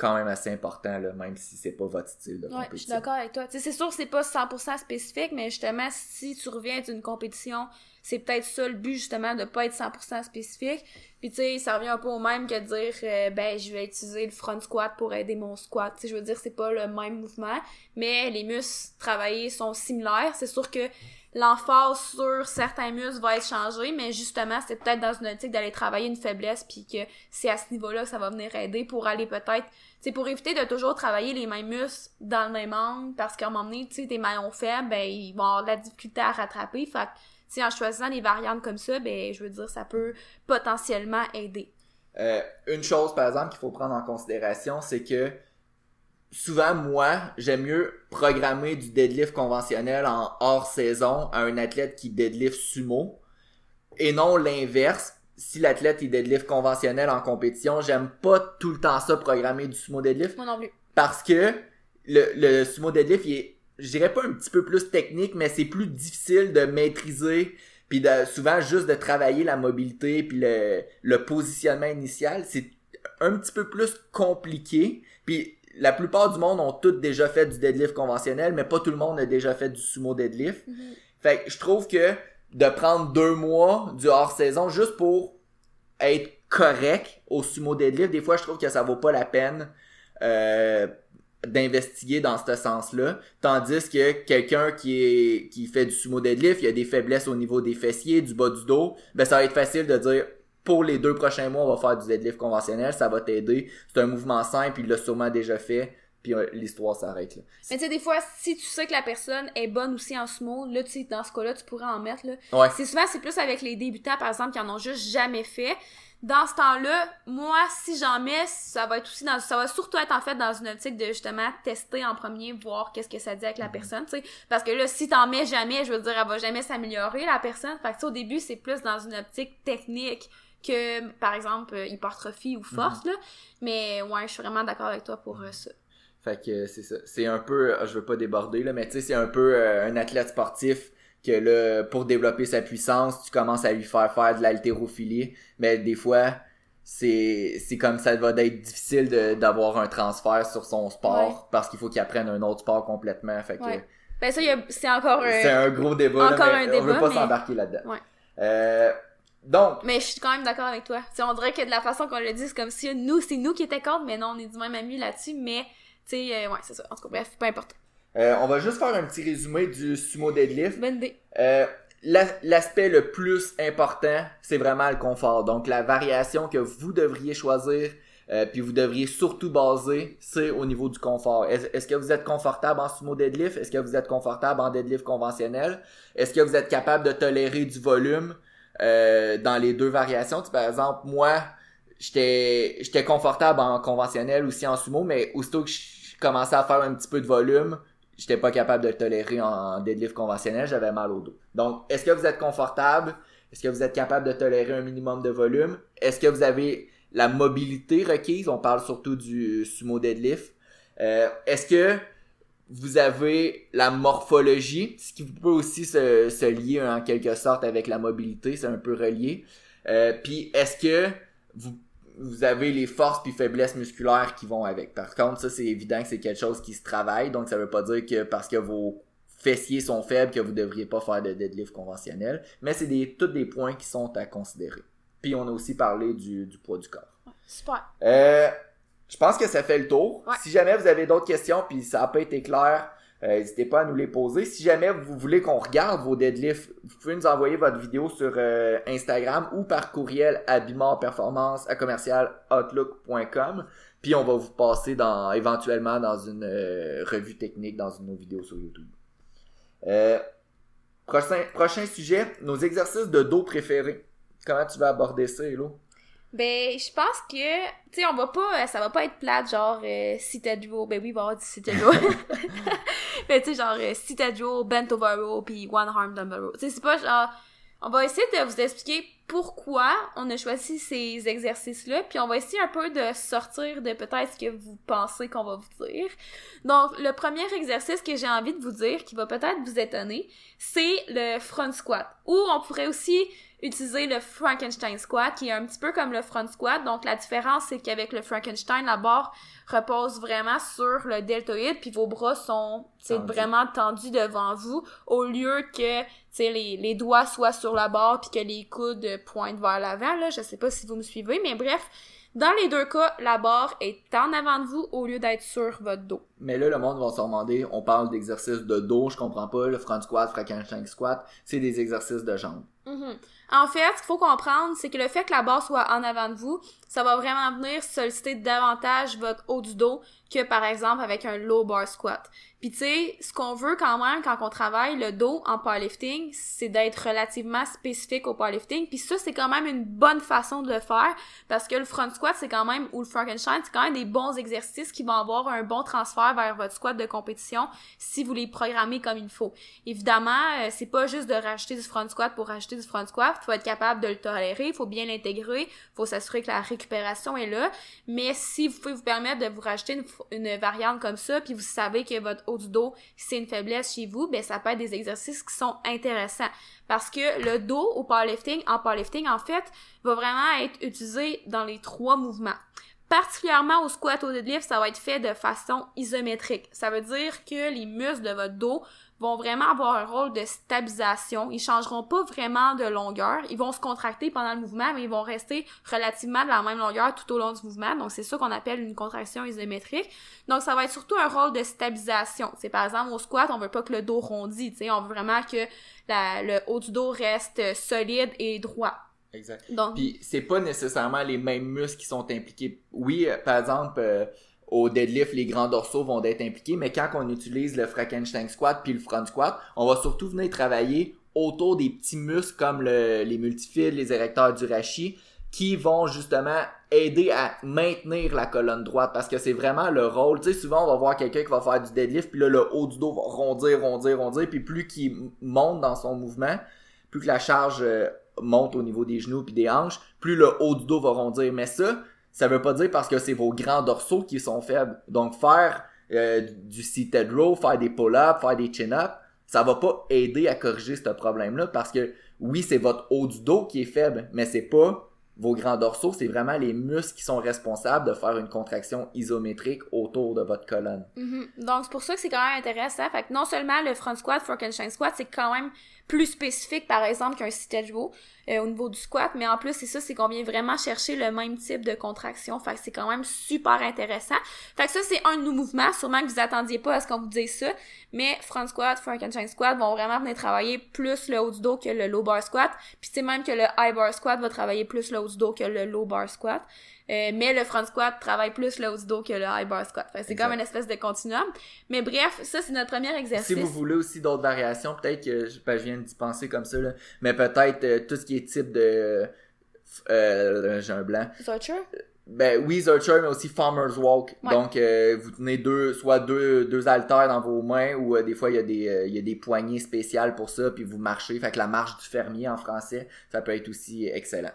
quand même assez important, là, même si c'est pas votre style de compétition. Ouais, je suis d'accord avec toi. c'est sûr que c'est pas 100% spécifique, mais justement, si tu reviens d'une compétition, c'est peut-être ça le but, justement, de pas être 100% spécifique. Puis, tu sais, ça revient un peu au même que de dire, euh, ben, je vais utiliser le front squat pour aider mon squat. Tu sais, je veux dire, c'est pas le même mouvement, mais les muscles travaillés sont similaires. C'est sûr que l'emphase sur certains muscles va être changée, mais justement, c'est peut-être dans une optique d'aller travailler une faiblesse, puis que c'est à ce niveau-là que ça va venir aider pour aller peut-être, c'est pour éviter de toujours travailler les mêmes muscles dans le même angle, parce qu'à un moment donné, tu sais, tes maillons faibles, ben, ils vont avoir de la difficulté à rattraper, fait que, en choisissant des variantes comme ça, ben, je veux dire, ça peut potentiellement aider. Euh, une chose, par exemple, qu'il faut prendre en considération, c'est que souvent, moi, j'aime mieux programmer du deadlift conventionnel en hors saison à un athlète qui deadlift sumo et non l'inverse. Si l'athlète est deadlift conventionnel en compétition, j'aime pas tout le temps ça programmer du sumo deadlift. Moi non plus. Parce que le, le sumo deadlift, il est, je dirais pas un petit peu plus technique, mais c'est plus difficile de maîtriser puis de, souvent juste de travailler la mobilité puis le, le positionnement initial, c'est un petit peu plus compliqué. Puis la plupart du monde ont tous déjà fait du deadlift conventionnel, mais pas tout le monde a déjà fait du sumo deadlift. Mhm. Fait que je trouve que de prendre deux mois du hors-saison juste pour être correct au sumo deadlift, des fois je trouve que ça vaut pas la peine euh, d'investiguer dans ce sens-là. Tandis que quelqu'un qui qui fait du sumo deadlift, il a des faiblesses au niveau des fessiers, du bas du dos, ben ça va être facile de dire pour les deux prochains mois, on va faire du deadlift conventionnel, ça va t'aider. C'est un mouvement simple, il l'a sûrement déjà fait, puis euh, l'histoire s'arrête là. Mais tu sais, des fois, si tu sais que la personne est bonne aussi en sumo, là, tu sais, dans ce cas-là, tu pourrais en mettre, là. Ouais. C'est souvent, c'est plus avec les débutants, par exemple, qui en ont juste jamais fait. Dans ce temps-là, moi, si j'en mets, ça va être aussi dans, ça va surtout être en fait dans une optique de justement tester en premier, voir qu'est-ce que ça dit avec la mhm. personne, tu sais. Parce que là, si t'en mets jamais, je veux dire, elle va jamais s'améliorer, la personne. Fait que au début, c'est plus dans une optique technique que, par exemple, euh, hypertrophie ou force, mhm. là. Mais ouais, je suis vraiment d'accord avec toi pour euh, ça. Fait que c'est ça. C'est un peu, je veux pas déborder, là, mais tu sais, c'est un peu euh, un athlète sportif que là, pour développer sa puissance, tu commences à lui faire faire de l'haltérophilie. Mais des fois, c'est c'est comme ça va être difficile d'avoir un transfert sur son sport parce qu'il faut qu'il apprenne un autre sport complètement. Fait que, Ben ça, c'est encore un... C'est un gros débat, encore un débat, on veut pas s'embarquer là-dedans. Euh, donc. Mais je suis quand même d'accord avec toi. on dirait que de la façon qu'on le dit, c'est comme si nous, c'est nous qui étions contre, mais non, on est du même ami là-dessus, mais, tu sais, euh, ouais, c'est ça. En tout cas, bref, peu importe. Euh, on va juste faire un petit résumé du sumo deadlift. Bonne idée. Euh, L'aspect le plus important, c'est vraiment le confort. Donc, la variation que vous devriez choisir, euh, puis vous devriez surtout baser, c'est au niveau du confort. Est-ce que vous êtes confortable en sumo deadlift? Est-ce que vous êtes confortable en deadlift conventionnel? Est-ce que vous êtes capable de tolérer du volume? Euh, dans les deux variations? par exemple, moi, j'étais j'étais confortable en conventionnel aussi en sumo, mais aussitôt que je commençais à faire un petit peu de volume, j'étais pas capable de le tolérer en deadlift conventionnel, j'avais mal au dos. Donc, est-ce que vous êtes confortable? Est-ce que vous êtes capable de tolérer un minimum de volume? Est-ce que vous avez la mobilité requise? On parle surtout du sumo deadlift. Euh, est-ce que vous avez la morphologie, ce qui peut aussi se, se lier en quelque sorte avec la mobilité, c'est un peu relié. Euh, puis est-ce que vous, vous avez les forces puis faiblesses musculaires qui vont avec. Par contre, ça c'est évident que c'est quelque chose qui se travaille, donc ça veut pas dire que parce que vos fessiers sont faibles que vous devriez pas faire de deadlift conventionnel, mais c'est des tous des points qui sont à considérer. Puis on a aussi parlé du, du poids du corps. Super. Euh, je pense que ça fait le tour. Si jamais vous avez d'autres questions puis ça n'a pas été clair, Euh, N'hésitez pas à nous les poser. Si jamais vous voulez qu'on regarde vos deadlifts, vous pouvez nous envoyer votre vidéo sur euh, Instagram ou par courriel à performance à commercial outlook.com. Puis on va vous passer dans éventuellement dans une euh, revue technique dans une de nos vidéos sur YouTube. Euh, prochain, prochain sujet, nos exercices de dos préférés. Comment tu vas aborder ça, Hello? Ben, je pense que, tu sais, on va pas, ça va pas être plate, genre, euh, row. Ben oui, il va avoir du. (laughs) Mais tu sais, genre, euh, seated row, bent over row, puis one arm dumbbell row. Tu sais, c'est pas genre, on va essayer de vous expliquer pourquoi on a choisi ces exercices-là, puis on va essayer un peu de sortir de peut-être ce que vous pensez qu'on va vous dire. Donc, le premier exercice que j'ai envie de vous dire, qui va peut-être vous étonner, c'est le front squat. Ou on pourrait aussi utiliser le Frankenstein squat, qui est un petit peu comme le front squat. Donc, la différence, c'est qu'avec le Frankenstein, la barre repose vraiment sur le deltoïde, puis vos bras sont vraiment tendus devant vous, au lieu que les, les doigts soient sur la barre, puis que les coudes pointent vers l'avant. Là, je sais pas si vous me suivez, mais bref, dans les deux cas, la barre est en avant de vous au lieu d'être sur votre dos. Mais là, le monde va se demander, on parle d'exercices de dos, je comprends pas, le front squat, Frankenstein squat, c'est des exercices de jambes. Mm-hmm. En fait, ce qu'il faut comprendre, c'est que le fait que la barre soit en avant de vous, ça va vraiment venir solliciter davantage votre haut du dos que par exemple avec un low bar squat. Puis tu sais, ce qu'on veut quand même quand on travaille le dos en powerlifting, c'est d'être relativement spécifique au powerlifting. Puis ça, c'est quand même une bonne façon de le faire parce que le front squat, c'est quand même, ou le Frankenstein, c'est quand même des bons exercices qui vont avoir un bon transfert vers votre squat de compétition si vous les programmez comme il faut. Évidemment, euh, c'est pas juste de rajouter du front squat pour rajouter du front squat. Il faut être capable de le tolérer, il faut bien l'intégrer, il faut s'assurer que la récupération est là. Mais si vous pouvez vous permettre de vous rajouter une une variante comme ça, puis vous savez que votre haut du dos, c'est une faiblesse chez vous, ben ça peut être des exercices qui sont intéressants. Parce que le dos au powerlifting, en powerlifting, en fait, va vraiment être utilisé dans les trois mouvements. Particulièrement au squat au deadlift, ça va être fait de façon isométrique. Ça veut dire que les muscles de votre dos vont vraiment avoir un rôle de stabilisation. Ils changeront pas vraiment de longueur. Ils vont se contracter pendant le mouvement, mais ils vont rester relativement de la même longueur tout au long du mouvement. Donc, c'est ça qu'on appelle une contraction isométrique. Donc, ça va être surtout un rôle de stabilisation. C'est par exemple au squat, on veut pas que le dos rondit. On veut vraiment que le haut du dos reste solide et droit. Exact. Donc, Puis c'est pas nécessairement les mêmes muscles qui sont impliqués. Oui, euh, par exemple, euh, au deadlift, les grands dorsaux vont être impliqués, mais quand on utilise le Frankenstein squat puis le front squat, on va surtout venir travailler autour des petits muscles comme les multifils, les érecteurs du rachis, qui vont justement aider à maintenir la colonne droite parce que c'est vraiment le rôle. Tu sais, souvent on va voir quelqu'un qui va faire du deadlift puis là le haut du dos va rondir, rondir, rondir puis plus qu'il monte dans son mouvement, plus que la charge euh, monte au niveau des genoux puis des hanches, plus le haut du dos va rondir. Mais ça, ça veut pas dire parce que c'est vos grands dorsaux qui sont faibles. Donc faire euh, du seated row, faire des pull-ups, faire des chin-ups, ça va pas aider à corriger ce problème-là parce que oui, c'est votre haut du dos qui est faible, mais c'est pas vos grands dorsaux, c'est vraiment les muscles qui sont responsables de faire une contraction isométrique autour de votre colonne. Mm-hmm. Donc c'est pour ça que c'est quand même intéressant. Fait que non seulement le front squat, Frankenstein squat, c'est quand même plus spécifique par exemple qu'un seated row. Euh, au niveau du squat, mais en plus, c'est ça, c'est qu'on vient vraiment chercher le même type de contraction. Fait que c'est quand même super intéressant. Fait que ça, c'est un de nos mouvements. Sûrement que vous attendiez pas à ce qu'on vous dise ça. Mais front squat, Frankenstein squat vont vraiment venir travailler plus le haut du dos que le low bar squat. Puis c'est même que le high bar squat va travailler plus le haut du dos que le low bar squat. Euh, mais le front squat travaille plus le haut du dos que le high bar squat. c'est comme une espèce de continuum. Mais bref, ça c'est notre premier exercice. Si vous voulez aussi d'autres variations, peut-être que ben, je viens d'y penser comme ça, là, mais peut-être euh, tout ce qui est type de... Euh, j'ai un blanc. Zurcher? Ben oui, Zurcher, mais aussi Farmer's Walk. Donc, vous tenez deux, soit deux, deux haltères dans vos mains, ou des fois, il y, a des, il y a des poignées spéciales pour ça, puis vous marchez. Fait que la marche du fermier en français, ça peut être aussi excellent.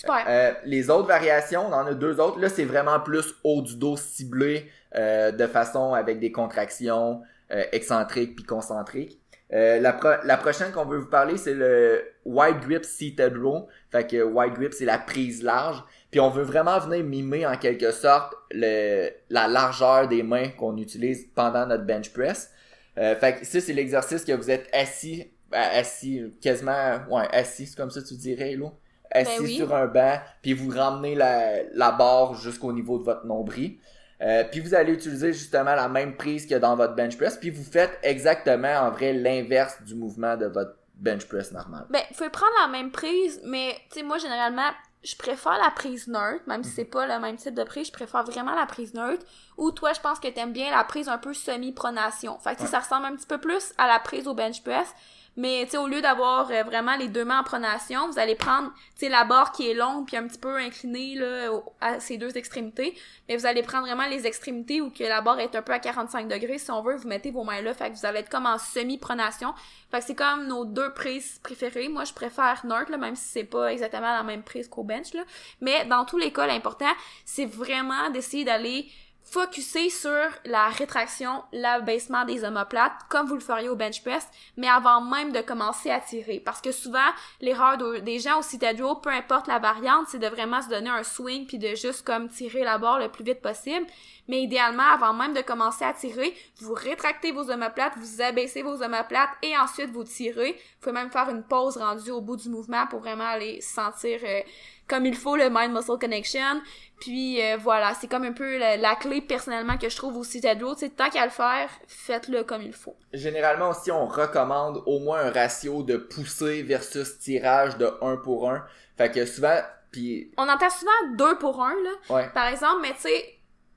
Super. Euh, les autres variations, on en a deux autres. Là, c'est vraiment plus haut du dos ciblé euh, de façon avec des contractions euh, excentriques puis concentriques. La, prochaine qu'on veut vous parler, c'est le wide grip seated row. Fait que wide grip, c'est la prise large. Puis on veut vraiment venir mimer en quelque sorte la largeur des mains qu'on utilise pendant notre bench press. fait que ça, c'est l'exercice que vous êtes assis, assis, quasiment, ouais, assis, comme ça tu dirais, là assis ben sur un banc, puis vous ramenez la, la barre jusqu'au niveau de votre nombril. Euh, puis vous allez utiliser justement la même prise que dans votre bench press, puis vous faites exactement en vrai l'inverse du mouvement de votre bench press normal. Ben, faut prendre la même prise, mais tu sais, moi, généralement, je préfère la prise neutre, même si c'est pas le même type de prise, je préfère vraiment la prise neutre. Ou toi, je pense que t'aimes bien la prise un peu semi-pronation. Fait que ça ressemble un petit peu plus à la prise au bench press. Mais au lieu d'avoir euh, vraiment les deux mains en pronation, vous allez prendre la barre qui est longue puis un petit peu inclinée là à ces deux extrémités. Mais vous allez prendre vraiment les extrémités où que la barre est un peu à 45 degrés si on veut. Vous mettez vos mains là, fait que vous allez être comme en semi-pronation. Fait que c'est comme nos deux prises préférées. Moi, je préfère Nord, là, même si c'est pas exactement la même prise qu'au bench là. Mais dans tous les cas, l'important c'est vraiment d'essayer d'aller focuser sur la rétraction, l'abaissement des omoplates, comme vous le feriez au bench press, mais avant même de commencer à tirer. Parce que souvent, l'erreur des gens au citadel, peu importe la variante, c'est de vraiment se donner un swing puis de juste comme tirer la barre le plus vite possible. Mais idéalement, avant même de commencer à tirer, vous rétractez vos omoplates, vous abaissez vos omoplates et ensuite vous tirez. Vous pouvez même faire une pause rendue au bout du mouvement pour vraiment aller sentir euh, comme il faut le mind-muscle connection. Puis euh, voilà, c'est comme un peu la, clé personnellement que je trouve aussi Tedro. C'est tant qu'à le faire, faites-le comme il faut. Généralement aussi, on recommande au moins un ratio de poussée versus tirage de 1 pour 1. Fait que souvent, puis... On entend souvent 2 pour 1, là. Ouais. Par exemple, mais tu sais,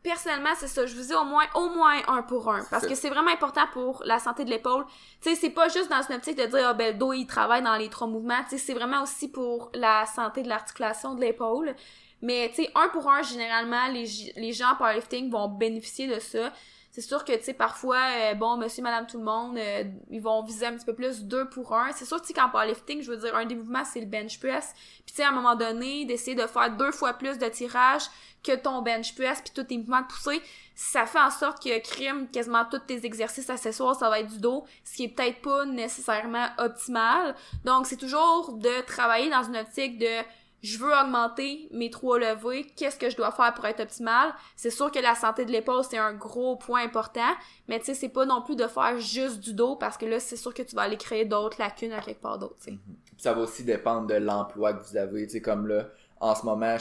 personnellement, c'est ça. Je vous dis au moins, au moins un pour un. Parce que c'est vraiment important pour la santé de l'épaule. Tu sais, c'est pas juste dans une optique de dire, ah, ben, le dos, il travaille dans les trois mouvements. Tu sais, c'est vraiment aussi pour la santé de l'articulation de l'épaule. Mais, tu sais, un pour un, généralement, les, les gens en powerlifting vont bénéficier de ça. C'est sûr que, tu sais, parfois, euh, bon, monsieur, madame, tout le monde, euh, ils vont viser un petit peu plus deux pour un. C'est sûr, tu sais, qu'en powerlifting, je veux dire, un des mouvements, c'est le bench press. Puis, tu sais, à un moment donné, d'essayer de faire deux fois plus de tirage que ton bench press puis tous tes mouvements de poussée, ça fait en sorte que crime quasiment tous tes exercices accessoires, ça va être du dos, ce qui est peut-être pas nécessairement optimal. Donc, c'est toujours de travailler dans une optique de je veux augmenter mes trois levées, qu'est-ce que je dois faire pour être optimal? C'est sûr que la santé de l'épaule, c'est un gros point important, mais tu sais, c'est pas non plus de faire juste du dos parce que là, c'est sûr que tu vas aller créer d'autres lacunes à quelque part d'autre, mm-hmm. Ça va aussi dépendre de l'emploi que vous avez, tu sais, comme là, en ce moment,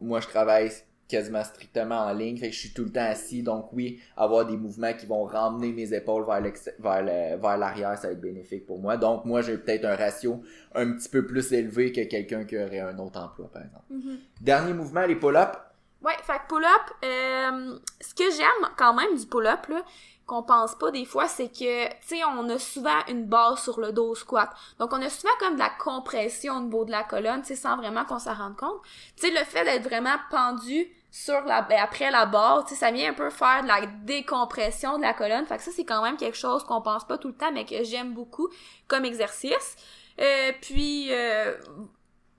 moi, je travaille quasiment strictement en ligne. Fait que je suis tout le temps assis. Donc oui, avoir des mouvements qui vont ramener mes épaules vers vers l'arrière, ça va être bénéfique pour moi. Donc moi, j'ai peut-être un ratio un petit peu plus élevé que quelqu'un qui aurait un autre emploi, par exemple. Mm-hmm. Dernier mouvement, les pull-ups. Ouais, fait que pull-up, euh, ce que j'aime quand même du pull-up, là, qu'on pense pas des fois, c'est que, tu sais, on a souvent une base sur le dos squat. Donc, on a souvent comme de la compression au niveau de la colonne, tu sais, sans vraiment qu'on s'en rende compte. Tu sais, le fait d'être vraiment pendu sur la ben, après la barre, tu sais ça vient un peu faire de la décompression de la colonne. Fait que ça c'est quand même quelque chose qu'on pense pas tout le temps mais que j'aime beaucoup comme exercice. Euh, puis euh,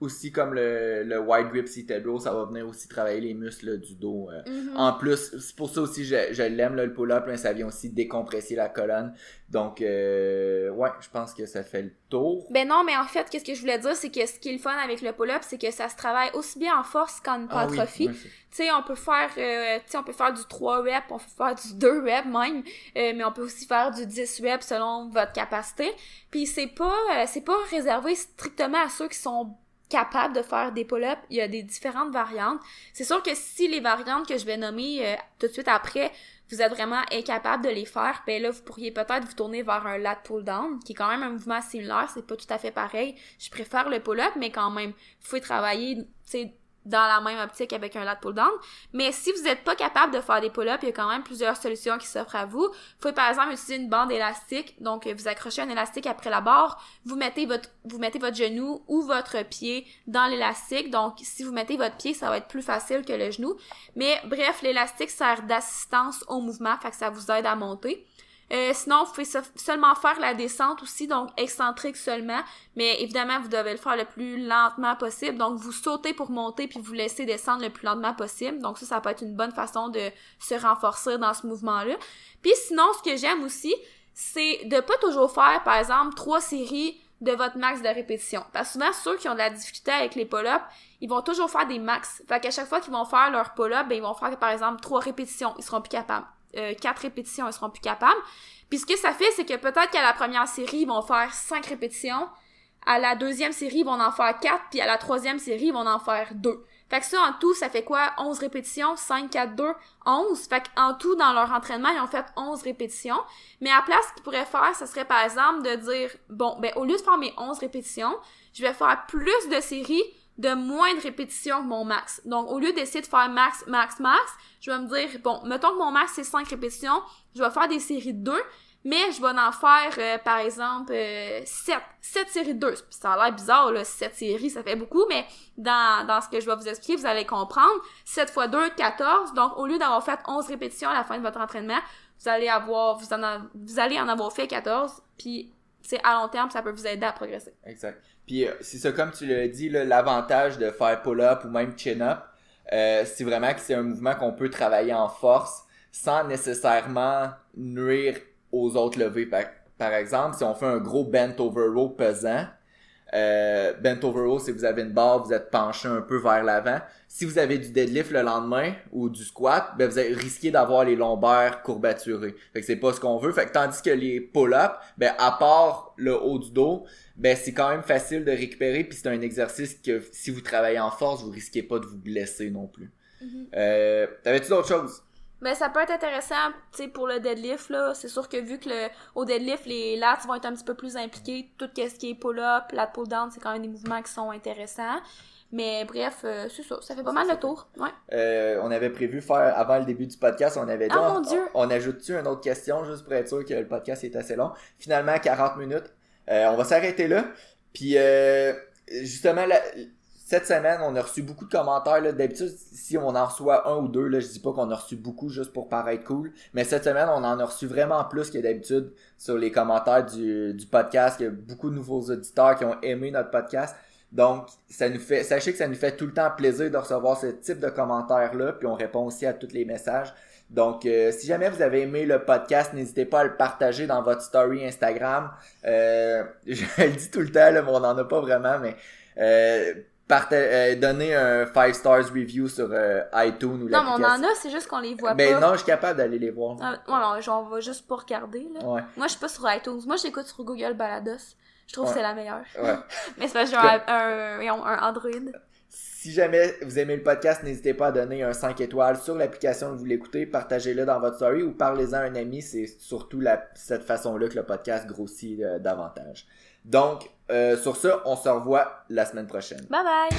aussi comme le, le wide grip row, ça va venir aussi travailler les muscles du dos. Euh. Mm-hmm. En plus, c'est pour ça aussi je, je l'aime le pull-up, ça vient aussi décompresser la colonne. Donc euh, ouais, je pense que ça fait le tour. Ben non, mais en fait, qu'est-ce que je voulais dire, c'est que ce qui est le fun avec le pull-up, c'est que ça se travaille aussi bien en force qu'en hypertrophie. Ah tu sais, on peut faire euh, tu sais on peut faire du 3 reps, on peut faire du 2 reps même, euh, mais on peut aussi faire du 10 reps selon votre capacité. Puis c'est pas c'est pas réservé strictement à ceux qui sont capable de faire des pull-ups. Il y a des différentes variantes. C'est sûr que si les variantes que je vais nommer euh, tout de suite après, vous êtes vraiment incapable de les faire, ben là, vous pourriez peut-être vous tourner vers un lat pull-down, qui est quand même un mouvement similaire, c'est pas tout à fait pareil. Je préfère le pull-up, mais quand même, vous pouvez travailler, tu sais, dans la même optique avec un lat pull down. Mais si vous n'êtes pas capable de faire des pull-ups, il y a quand même plusieurs solutions qui s'offrent à vous. Vous pouvez par exemple utiliser une bande élastique. Donc vous accrochez un élastique après la barre, vous mettez votre vous mettez votre genou ou votre pied dans l'élastique. Donc si vous mettez votre pied, ça va être plus facile que le genou. Mais bref, l'élastique sert d'assistance au mouvement, fait que ça vous aide à monter. Euh, sinon, vous pouvez seulement faire la descente aussi, donc excentrique seulement, mais évidemment, vous devez le faire le plus lentement possible. Donc, vous sautez pour monter puis vous laissez descendre le plus lentement possible. Donc, ça, ça peut être une bonne façon de se renforcer dans ce mouvement-là. Puis sinon, ce que j'aime aussi, c'est de pas toujours faire, par exemple, trois séries de votre max de répétition. Parce que souvent, ceux qui ont de la difficulté avec les pull-ups, ils vont toujours faire des max. Fait qu'à chaque fois qu'ils vont faire leur pull-up, ben, ils vont faire, par exemple, trois répétitions. Ils seront plus capables. Euh, quatre répétitions, ils seront plus capables. Puis ce que ça fait, c'est que peut-être qu'à la première série, ils vont faire cinq répétitions. À la deuxième série, ils vont en faire quatre. Puis à la troisième série, ils vont en faire deux. Fait que ça, en tout, ça fait quoi? 11 répétitions, 5, 4, 2, 11. Fait en tout, dans leur entraînement, ils ont fait 11 répétitions. Mais à place, ce qu'ils pourraient faire, ce serait par exemple de dire, bon, ben, au lieu de faire mes 11 répétitions, je vais faire plus de séries de moins de répétitions que mon max. Donc, au lieu d'essayer de faire max, max, max, je vais me dire, bon, mettons que mon max c'est 5 répétitions, je vais faire des séries de 2, mais je vais en faire, euh, par exemple, euh, 7. 7 séries de 2. Ça a l'air bizarre, là, 7 séries, ça fait beaucoup, mais dans, dans ce que je vais vous expliquer, vous allez comprendre. 7 fois 2, 14. Donc, au lieu d'avoir fait 11 répétitions à la fin de votre entraînement, vous allez avoir, vous, en vous allez en avoir fait 14, puis, c'est à long terme, ça peut vous aider à progresser. Exact. Puis, euh, c'est comme tu l'as dit, l'avantage de faire pull-up ou même chin-up, euh, c'est vraiment que c'est un mouvement qu'on peut travailler en force sans nécessairement nuire aux autres levées. Par, exemple, si on fait un gros bent over row pesant, euh, bent over row, si vous avez une barre, vous êtes penché un peu vers l'avant. Si vous avez du deadlift le lendemain ou du squat, ben vous risqué d'avoir les lombaires courbaturés. Fait que c'est pas ce qu'on veut. Fait que tandis que les pull-ups, ben à part le haut du dos, ben c'est quand même facile de récupérer puis c'est un exercice que si vous travaillez en force, vous risquez pas de vous blesser non plus. Mm-hmm. euh, T'avais-tu d'autres choses? Ben, ça peut être intéressant, tu sais, pour le deadlift, là. C'est sûr que vu que le, au deadlift, les lats vont être un petit peu plus impliqués, tout ce qui est pull-up, lat pull-down, c'est quand même des mouvements qui sont intéressants. Mais bref, euh, c'est ça. Ça fait pas mal le tour. Ouais. Euh, on avait prévu faire, avant le début du podcast, on avait dit, oh, mon Dieu. on, ajoute-tu une autre question juste pour être sûr que le podcast est assez long? Finalement, 40 minutes. Euh, on va s'arrêter là. Puis, euh, justement, la, cette semaine, on a reçu beaucoup de commentaires. D'habitude, si on en reçoit un ou deux, là, je dis pas qu'on a reçu beaucoup juste pour paraître cool. Mais cette semaine, on en a reçu vraiment plus que d'habitude sur les commentaires du, du podcast. Il y a beaucoup de nouveaux auditeurs qui ont aimé notre podcast. Donc, ça nous fait, sachez que ça nous fait tout le temps plaisir de recevoir ce type de commentaires-là, puis on répond aussi à tous les messages. Donc, euh, si jamais vous avez aimé le podcast, n'hésitez pas à le partager dans votre story Instagram. Euh, (laughs) je le dis tout le temps, là, mais on n'en a pas vraiment, mais euh, euh, donner un 5 stars review sur euh, iTunes ou Non, mais on en a, c'est juste qu'on les voit ben, pas. Ben non, je suis capable d'aller les voir. Ah, non, genre, on va juste pas regarder, là. Ouais. Moi, je suis pas sur iTunes. Moi, j'écoute sur Google Balados. Je trouve que c'est la meilleure. Ouais. (laughs) mais c'est parce que j'ai un, un, Android. Si jamais vous aimez le podcast, n'hésitez pas à donner un 5 étoiles sur l'application que vous l'écoutez, partagez-le dans votre story ou parlez-en à un ami. C'est surtout la, cette façon-là que le podcast grossit euh, davantage. Donc, euh, sur ça, on se revoit la semaine prochaine. Bye bye!